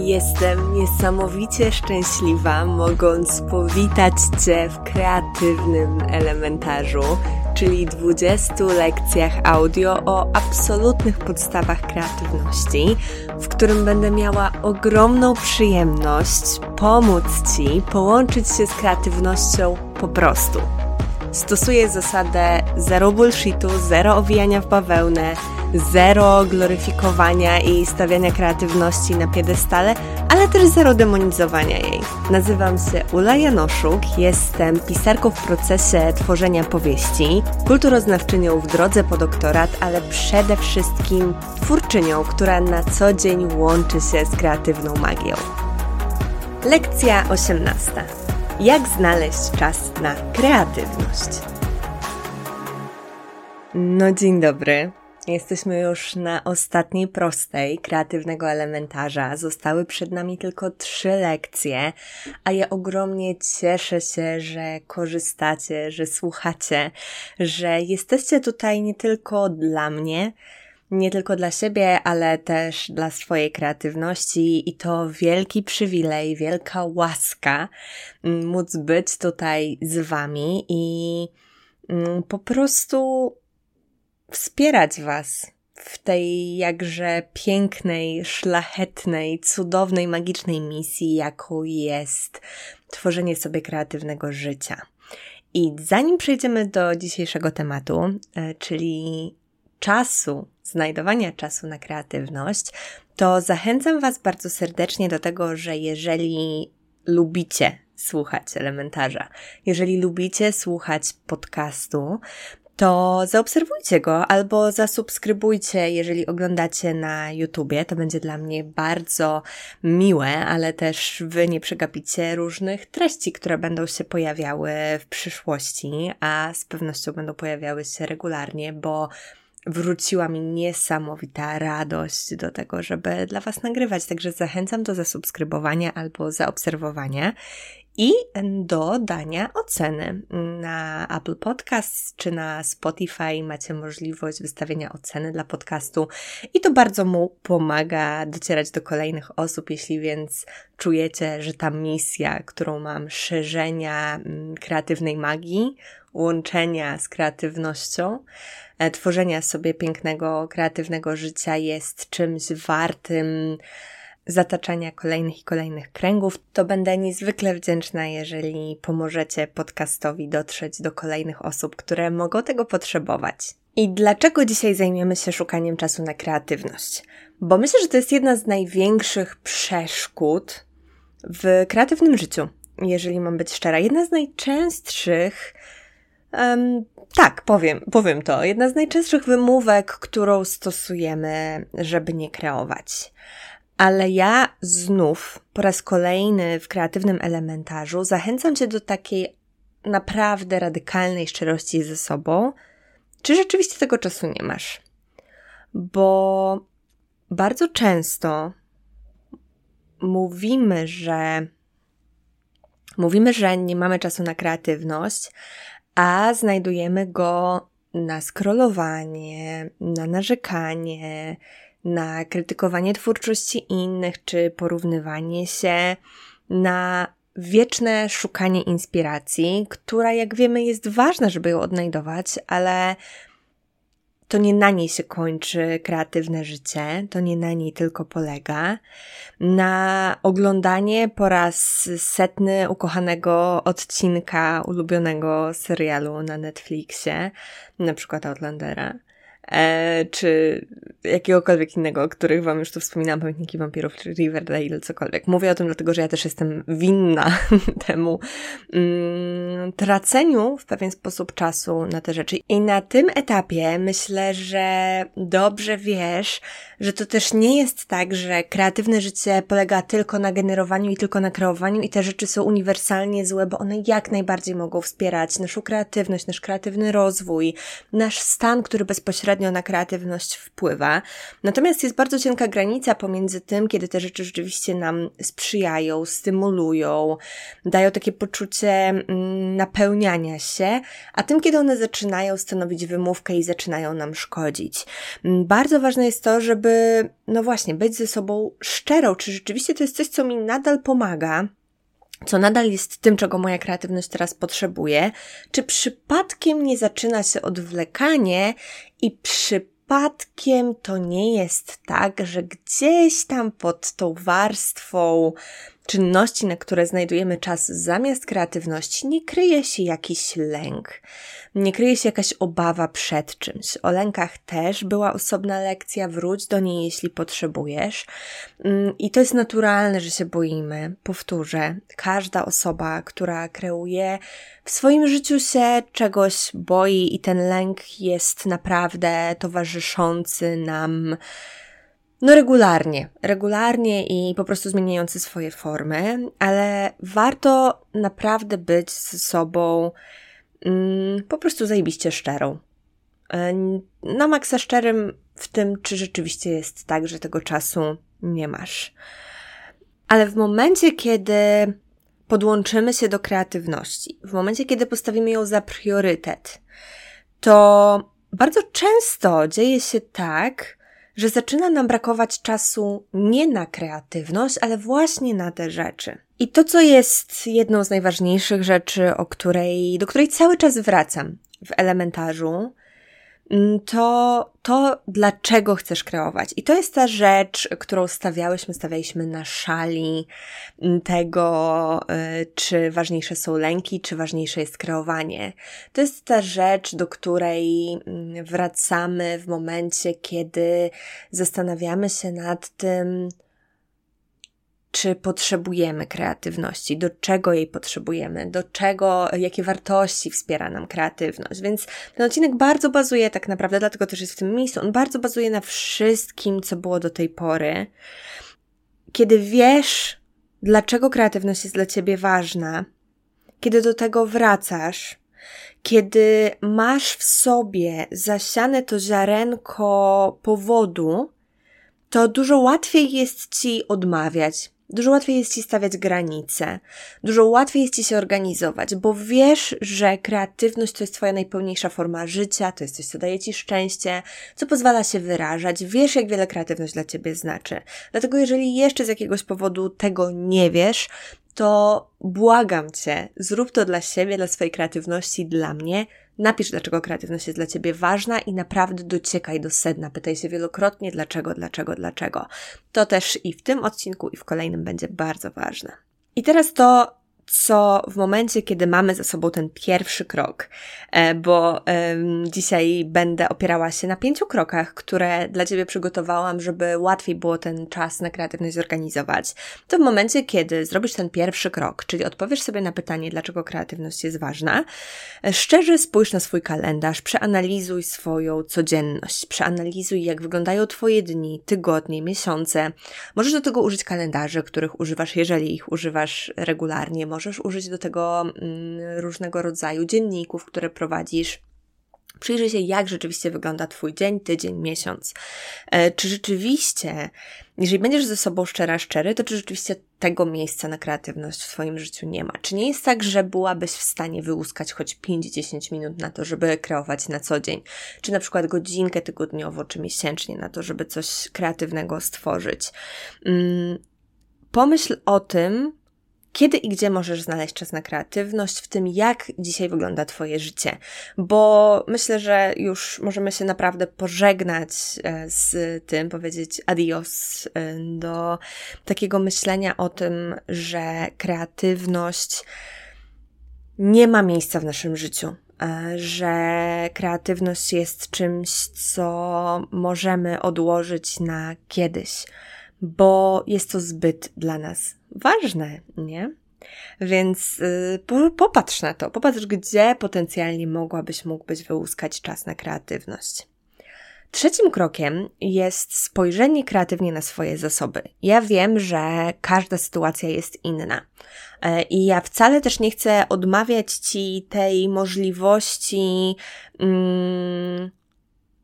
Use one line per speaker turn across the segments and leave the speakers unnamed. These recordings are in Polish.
Jestem niesamowicie szczęśliwa, mogąc powitać Cię w kreatywnym elementarzu, czyli 20 lekcjach audio o absolutnych podstawach kreatywności, w którym będę miała ogromną przyjemność pomóc Ci połączyć się z kreatywnością po prostu. Stosuję zasadę zero bullshitu, zero owijania w bawełnę, zero gloryfikowania i stawiania kreatywności na piedestale, ale też zero demonizowania jej. Nazywam się Ula Janoszuk, jestem pisarką w procesie tworzenia powieści, kulturoznawczynią w drodze po doktorat, ale przede wszystkim twórczynią, która na co dzień łączy się z kreatywną magią. Lekcja 18. Jak znaleźć czas na kreatywność? No, dzień dobry. Jesteśmy już na ostatniej prostej kreatywnego elementarza. Zostały przed nami tylko trzy lekcje, a ja ogromnie cieszę się, że korzystacie, że słuchacie, że jesteście tutaj nie tylko dla mnie, nie tylko dla siebie, ale też dla swojej kreatywności i to wielki przywilej, wielka łaska mm, móc być tutaj z Wami i mm, po prostu wspierać Was w tej jakże pięknej, szlachetnej, cudownej, magicznej misji, jaką jest tworzenie sobie kreatywnego życia. I zanim przejdziemy do dzisiejszego tematu, e, czyli czasu, znajdowania czasu na kreatywność, to zachęcam Was bardzo serdecznie do tego, że jeżeli lubicie słuchać elementarza, jeżeli lubicie słuchać podcastu, to zaobserwujcie go albo zasubskrybujcie, jeżeli oglądacie na YouTubie. To będzie dla mnie bardzo miłe, ale też wy nie przegapicie różnych treści, które będą się pojawiały w przyszłości, a z pewnością będą pojawiały się regularnie, bo wróciła mi niesamowita radość do tego, żeby dla Was nagrywać. Także zachęcam do zasubskrybowania albo zaobserwowania i do dania oceny. Na Apple Podcast czy na Spotify macie możliwość wystawienia oceny dla podcastu i to bardzo mu pomaga docierać do kolejnych osób, jeśli więc czujecie, że ta misja, którą mam, szerzenia mm, kreatywnej magii, łączenia z kreatywnością, e, tworzenia sobie pięknego, kreatywnego życia jest czymś wartym, zataczania kolejnych i kolejnych kręgów, to będę niezwykle wdzięczna, jeżeli pomożecie podcastowi dotrzeć do kolejnych osób, które mogą tego potrzebować. I dlaczego dzisiaj zajmiemy się szukaniem czasu na kreatywność? Bo myślę, że to jest jedna z największych przeszkód w kreatywnym życiu, jeżeli mam być szczera. Jedna z najczęstszych, um, tak, powiem, powiem to, jedna z najczęstszych wymówek, którą stosujemy, żeby nie kreować. Ale ja znów po raz kolejny w kreatywnym elementarzu zachęcam Cię do takiej naprawdę radykalnej szczerości ze sobą, czy rzeczywiście tego czasu nie masz. Bo bardzo często mówimy, że mówimy, że nie mamy czasu na kreatywność, a znajdujemy go na scrollowanie, na narzekanie, na krytykowanie twórczości innych, czy porównywanie się, na wieczne szukanie inspiracji, która, jak wiemy, jest ważna, żeby ją odnajdować, ale to nie na niej się kończy kreatywne życie, to nie na niej tylko polega. Na oglądanie po raz setny ukochanego odcinka ulubionego serialu na Netflixie, na przykład Outlandera czy jakiegokolwiek innego, o których wam już tu wspominałam, Pamiętniki Wampirów, czy Riverdale, cokolwiek. Mówię o tym dlatego, że ja też jestem winna temu mm, traceniu w pewien sposób czasu na te rzeczy. I na tym etapie myślę, że dobrze wiesz, że to też nie jest tak, że kreatywne życie polega tylko na generowaniu i tylko na kreowaniu i te rzeczy są uniwersalnie złe, bo one jak najbardziej mogą wspierać naszą kreatywność, nasz kreatywny rozwój, nasz stan, który bezpośrednio na kreatywność wpływa. Natomiast jest bardzo cienka granica pomiędzy tym, kiedy te rzeczy rzeczywiście nam sprzyjają, stymulują, dają takie poczucie mm, napełniania się, a tym, kiedy one zaczynają stanowić wymówkę i zaczynają nam szkodzić. Mm, bardzo ważne jest to, żeby, no właśnie, być ze sobą szczerą, czy rzeczywiście to jest coś, co mi nadal pomaga, co nadal jest tym, czego moja kreatywność teraz potrzebuje, czy przypadkiem nie zaczyna się odwlekanie i przypadkiem to nie jest tak, że gdzieś tam pod tą warstwą czynności, na które znajdujemy czas zamiast kreatywności, nie kryje się jakiś lęk, nie kryje się jakaś obawa przed czymś. O lękach też była osobna lekcja, wróć do niej, jeśli potrzebujesz. Mm, I to jest naturalne, że się boimy. Powtórzę, każda osoba, która kreuje w swoim życiu się czegoś boi i ten lęk jest naprawdę towarzyszący nam no regularnie, regularnie i po prostu zmieniający swoje formy, ale warto naprawdę być ze sobą mm, po prostu zajebiście szczerą. E, na maksa szczerym w tym, czy rzeczywiście jest tak, że tego czasu nie masz. Ale w momencie, kiedy podłączymy się do kreatywności, w momencie, kiedy postawimy ją za priorytet, to bardzo często dzieje się tak, że zaczyna nam brakować czasu nie na kreatywność, ale właśnie na te rzeczy. I to, co jest jedną z najważniejszych rzeczy, o której, do której cały czas wracam w elementarzu, to to, dlaczego chcesz kreować. I to jest ta rzecz, którą stawiałyśmy, stawialiśmy na szali mm, tego, y, czy ważniejsze są lęki, czy ważniejsze jest kreowanie. To jest ta rzecz, do której mm, wracamy w momencie, kiedy zastanawiamy się nad tym, czy potrzebujemy kreatywności, do czego jej potrzebujemy, do czego, jakie wartości wspiera nam kreatywność. Więc ten odcinek bardzo bazuje, tak naprawdę, dlatego też jest w tym miejscu, on bardzo bazuje na wszystkim, co było do tej pory. Kiedy wiesz, dlaczego kreatywność jest dla ciebie ważna, kiedy do tego wracasz, kiedy masz w sobie zasiane to ziarenko powodu, to dużo łatwiej jest ci odmawiać, Dużo łatwiej jest ci stawiać granice, dużo łatwiej jest ci się organizować, bo wiesz, że kreatywność to jest twoja najpełniejsza forma życia, to jest coś, co daje ci szczęście, co pozwala się wyrażać. Wiesz, jak wiele kreatywność dla ciebie znaczy. Dlatego, jeżeli jeszcze z jakiegoś powodu tego nie wiesz, to błagam cię, zrób to dla siebie, dla swojej kreatywności, dla mnie. Napisz, dlaczego kreatywność jest dla ciebie ważna i naprawdę dociekaj do sedna. Pytaj się wielokrotnie, dlaczego, dlaczego, dlaczego. To też i w tym odcinku, i w kolejnym będzie bardzo ważne. I teraz to, co w momencie, kiedy mamy za sobą ten pierwszy krok, e, bo dzisiaj będę opierała się na pięciu krokach, które dla Ciebie przygotowałam, żeby łatwiej było ten czas na kreatywność zorganizować, to w momencie, kiedy zrobisz ten pierwszy krok, czyli odpowiesz sobie na pytanie, dlaczego kreatywność jest ważna, e, szczerze spójrz na swój kalendarz, przeanalizuj swoją codzienność, przeanalizuj, jak wyglądają Twoje dni, tygodnie, miesiące. Możesz do tego użyć kalendarzy, których używasz, jeżeli ich używasz regularnie, możesz użyć do tego mm, różnego rodzaju dzienników, które prowadzisz. Przyjrzyj się, jak rzeczywiście wygląda Twój dzień, tydzień, miesiąc. E, czy rzeczywiście, jeżeli będziesz ze sobą szczera, szczery, to czy rzeczywiście tego miejsca na kreatywność w Twoim życiu nie ma? Czy nie jest tak, że byłabyś w stanie wyłuskać choć 5-10 minut na to, żeby kreować na co dzień? Czy na przykład godzinkę tygodniowo, czy miesięcznie na to, żeby coś kreatywnego stworzyć? Mm, pomyśl o tym, kiedy i gdzie możesz znaleźć czas na kreatywność, w tym jak dzisiaj wygląda Twoje życie. Bo myślę, że już możemy się naprawdę pożegnać e, z tym, powiedzieć adios e, do takiego myślenia o tym, że kreatywność nie ma miejsca w naszym życiu e, że kreatywność jest czymś, co możemy odłożyć na kiedyś, bo jest to zbyt dla nas ważne, nie? Więc yy, popatrz na to, popatrz, gdzie potencjalnie mogłabyś, mógłbyś wyłuskać czas na kreatywność. Trzecim krokiem jest spojrzenie kreatywnie na swoje zasoby. Ja wiem, że każda sytuacja jest inna. E, I ja wcale też nie chcę odmawiać ci tej możliwości mm,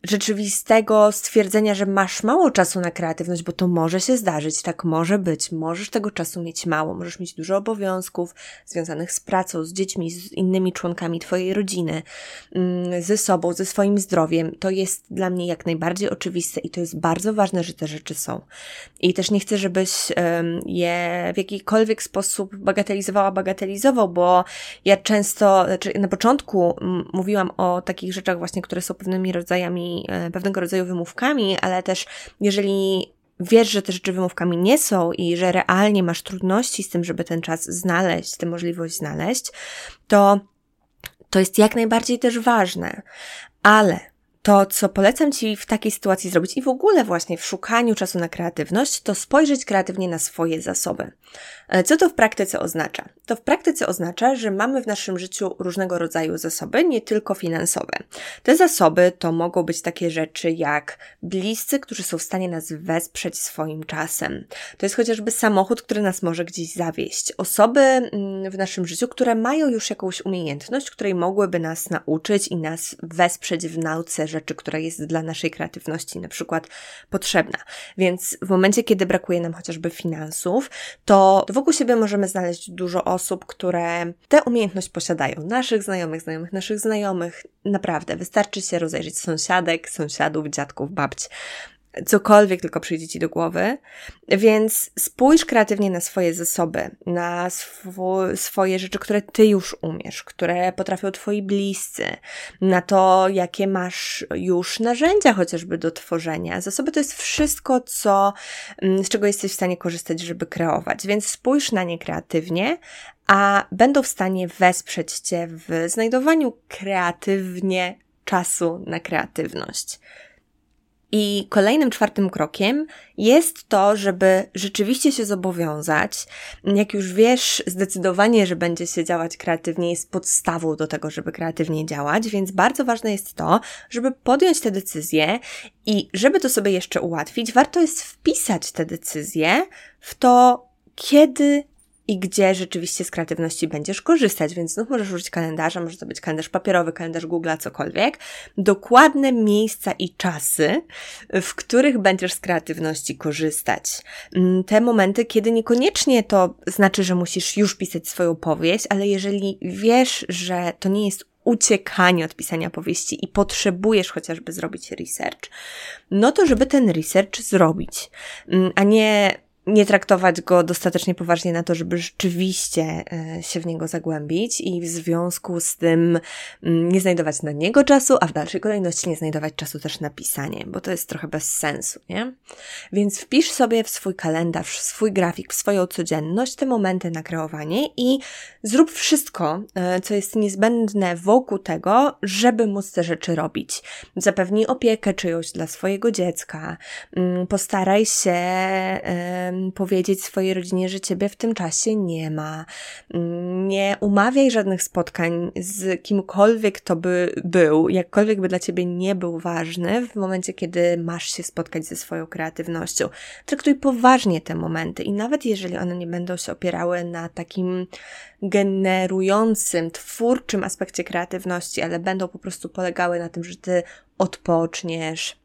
rzeczywistego stwierdzenia, że masz mało czasu na kreatywność, bo to może się zdarzyć, tak może być. Możesz tego czasu mieć mało, możesz mieć dużo obowiązków związanych z pracą, z dziećmi, z innymi członkami Twojej rodziny, mm, ze sobą, ze swoim zdrowiem. To jest dla mnie jak najbardziej oczywiste i to jest bardzo ważne, że te rzeczy są. I też nie chcę, żebyś je w jakikolwiek sposób bagatelizowała, bagatelizował, bo ja często, znaczy na początku mówiłam o takich rzeczach właśnie, które są pewnymi rodzajami E, pewnego rodzaju wymówkami, ale też jeżeli wiesz, że te rzeczy wymówkami nie są i że realnie masz trudności z tym, żeby ten czas znaleźć, tę możliwość znaleźć, to to jest jak najbardziej też ważne. Ale to, co polecam Ci w takiej sytuacji zrobić i w ogóle właśnie w szukaniu czasu na kreatywność, to spojrzeć kreatywnie na swoje zasoby. E, co to w praktyce oznacza? To w praktyce oznacza, że mamy w naszym życiu różnego rodzaju zasoby, nie tylko finansowe. Te zasoby to mogą być takie rzeczy jak bliscy, którzy są w stanie nas wesprzeć swoim czasem. To jest chociażby samochód, który nas może gdzieś zawieść. Osoby mm, w naszym życiu, które mają już jakąś umiejętność, której mogłyby nas nauczyć i nas wesprzeć w nauce rzeczy, która jest dla naszej kreatywności na przykład potrzebna. Więc w momencie, kiedy brakuje nam chociażby finansów, to wokół siebie możemy znaleźć dużo osób, które tę umiejętność posiadają. Naszych znajomych, znajomych naszych znajomych. Naprawdę, wystarczy się rozejrzeć sąsiadek, sąsiadów, dziadków, babci cokolwiek tylko przyjdzie Ci do głowy. Więc spójrz kreatywnie na swoje zasoby, na sw swoje rzeczy, które Ty już umiesz, które potrafią Twoi bliscy, na to, jakie masz już narzędzia chociażby do tworzenia. Zasoby to jest wszystko, co, mm, z czego jesteś w stanie korzystać, żeby kreować. Więc spójrz na nie kreatywnie, a będą w stanie wesprzeć Cię w znajdowaniu kreatywnie czasu na kreatywność. I kolejnym czwartym krokiem jest to, żeby rzeczywiście się zobowiązać. Jak już wiesz, zdecydowanie, że będzie się działać kreatywnie, jest podstawą do tego, żeby kreatywnie działać, więc bardzo ważne jest to, żeby podjąć te decyzje i żeby to sobie jeszcze ułatwić, warto jest wpisać te decyzje w to, kiedy i gdzie rzeczywiście z kreatywności będziesz korzystać, więc znów możesz użyć kalendarza, może to być kalendarz papierowy, kalendarz Google'a, cokolwiek. Dokładne miejsca i czasy, w których będziesz z kreatywności korzystać. Mm, te momenty, kiedy niekoniecznie to znaczy, że musisz już pisać swoją powieść, ale jeżeli wiesz, że to nie jest uciekanie od pisania powieści i potrzebujesz chociażby zrobić research, no to żeby ten research zrobić, mm, a nie nie traktować go dostatecznie poważnie na to, żeby rzeczywiście e, się w niego zagłębić i w związku z tym mm, nie znajdować na niego czasu, a w dalszej kolejności nie znajdować czasu też na pisanie, bo to jest trochę bez sensu, nie? Więc wpisz sobie w swój kalendarz, w swój grafik, w swoją codzienność te momenty na kreowanie i zrób wszystko, e, co jest niezbędne wokół tego, żeby móc te rzeczy robić. Zapewnij opiekę czyjąś dla swojego dziecka, mm, postaraj się powiedzieć swojej rodzinie, że ciebie w tym czasie nie ma. Nie umawiaj żadnych spotkań z kimkolwiek to by był, jakkolwiek by dla ciebie nie był ważny w momencie, kiedy masz się spotkać ze swoją kreatywnością. Traktuj poważnie te momenty i nawet jeżeli one nie będą się opierały na takim generującym, twórczym aspekcie kreatywności, ale będą po prostu polegały na tym, że ty odpoczniesz,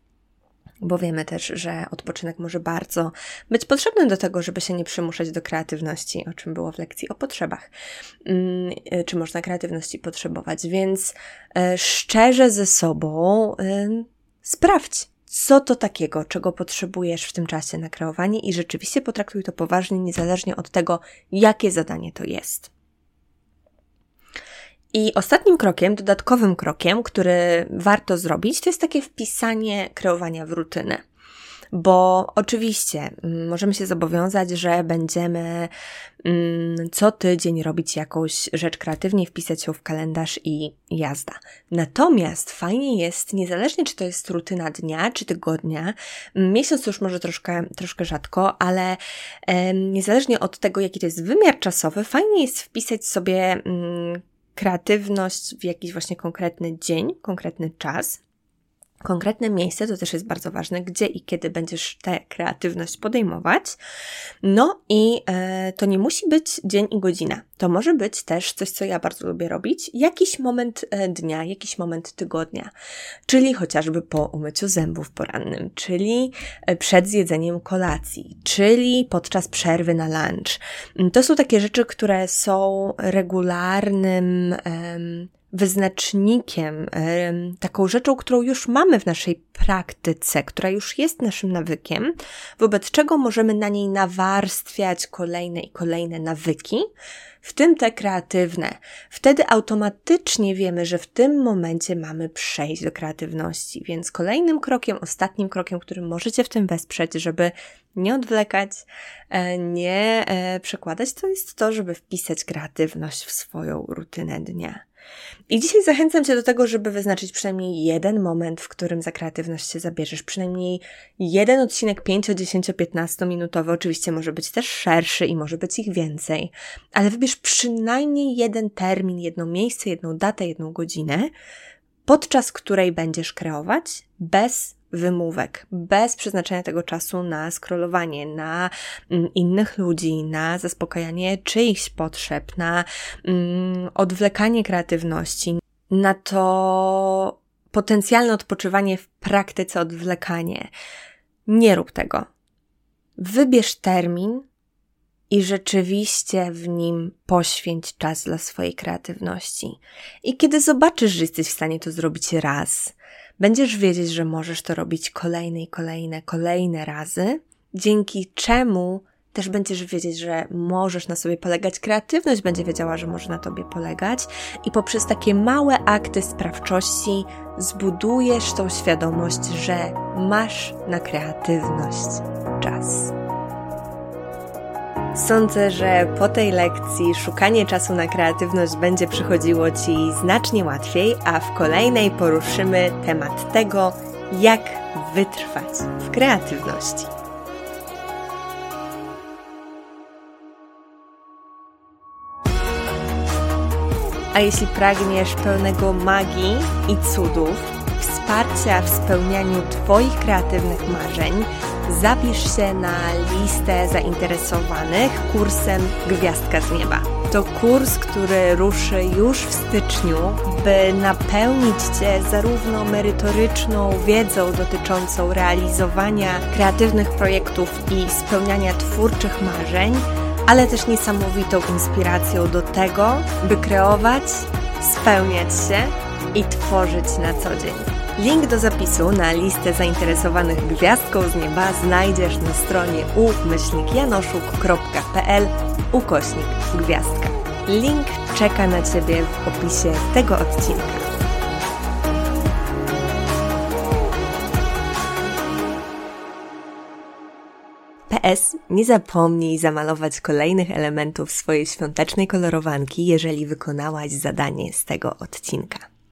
bo wiemy też, że odpoczynek może bardzo być potrzebny do tego, żeby się nie przymuszać do kreatywności, o czym było w lekcji o potrzebach. Mm, czy można kreatywności potrzebować? Więc y, szczerze ze sobą y, sprawdź, co to takiego, czego potrzebujesz w tym czasie na kreowanie i rzeczywiście potraktuj to poważnie, niezależnie od tego, jakie zadanie to jest. I ostatnim krokiem, dodatkowym krokiem, który warto zrobić, to jest takie wpisanie kreowania w rutynę. Bo oczywiście mm, możemy się zobowiązać, że będziemy mm, co tydzień robić jakąś rzecz kreatywnie, wpisać ją w kalendarz i jazda. Natomiast fajnie jest, niezależnie czy to jest rutyna dnia czy tygodnia, mm, miesiąc już może troszkę, troszkę rzadko, ale niezależnie od tego, jaki to jest wymiar czasowy, fajnie jest wpisać sobie kreatywność w jakiś właśnie konkretny dzień, konkretny czas. Konkretne miejsce, to też jest bardzo ważne, gdzie i kiedy będziesz tę kreatywność podejmować. No i e, to nie musi być dzień i godzina. To może być też coś, co ja bardzo lubię robić, jakiś moment e, dnia, jakiś moment tygodnia, czyli chociażby po umyciu zębów porannym, czyli e, przed zjedzeniem kolacji, czyli podczas przerwy na lunch. To są takie rzeczy, które są regularnym wyznacznikiem, taką rzeczą, którą już mamy w naszej praktyce, która już jest naszym nawykiem, wobec czego możemy na niej nawarstwiać kolejne i kolejne nawyki, w tym te kreatywne. Wtedy automatycznie wiemy, że w tym momencie mamy przejść do kreatywności. Więc kolejnym krokiem, ostatnim krokiem, którym możecie w tym wesprzeć, żeby nie odwlekać, e, nie e, przekładać, to jest to, żeby wpisać kreatywność w swoją rutynę dnia. I dzisiaj zachęcam Cię do tego, żeby wyznaczyć przynajmniej jeden moment, w którym za kreatywność się zabierzesz. Przynajmniej jeden odcinek 5, 10, 15 minutowy. Oczywiście może być też szerszy i może być ich więcej, ale wybierz przynajmniej jeden termin, jedno miejsce, jedną datę, jedną godzinę, podczas której będziesz kreować bez wymówek, bez przeznaczenia tego czasu na scrollowanie, na mm, innych ludzi, na zaspokajanie czyichś potrzeb, na mm, odwlekanie kreatywności, na to potencjalne odpoczywanie w praktyce odwlekanie. Nie rób tego. Wybierz termin i rzeczywiście w nim poświęć czas dla swojej kreatywności. I kiedy zobaczysz, że jesteś w stanie to zrobić raz, Będziesz wiedzieć, że możesz to robić kolejne i kolejne, kolejne razy, dzięki czemu też będziesz wiedzieć, że możesz na sobie polegać. Kreatywność będzie wiedziała, że może na tobie polegać, i poprzez takie małe akty sprawczości zbudujesz tą świadomość, że masz na kreatywność czas. Sądzę, że po tej lekcji szukanie czasu na kreatywność będzie przychodziło Ci znacznie łatwiej, a w kolejnej poruszymy temat tego, jak wytrwać w kreatywności. A jeśli pragniesz pełnego magii i cudów, wsparcia w spełnianiu Twoich kreatywnych marzeń, zapisz się na listę zainteresowanych kursem Gwiazdka z Nieba. To kurs, który ruszy już w styczniu, by napełnić Cię zarówno merytoryczną wiedzą dotyczącą realizowania kreatywnych projektów i spełniania twórczych marzeń, ale też niesamowitą inspiracją do tego, by kreować, spełniać się i tworzyć na co dzień. Link do zapisu na listę zainteresowanych gwiazdką z nieba znajdziesz na stronie umyślnikjanoszuk.pl ukośnik gwiazdka. Link czeka na Ciebie w opisie tego odcinka. PS, nie zapomnij zamalować kolejnych elementów swojej świątecznej kolorowanki, jeżeli wykonałaś zadanie z tego odcinka.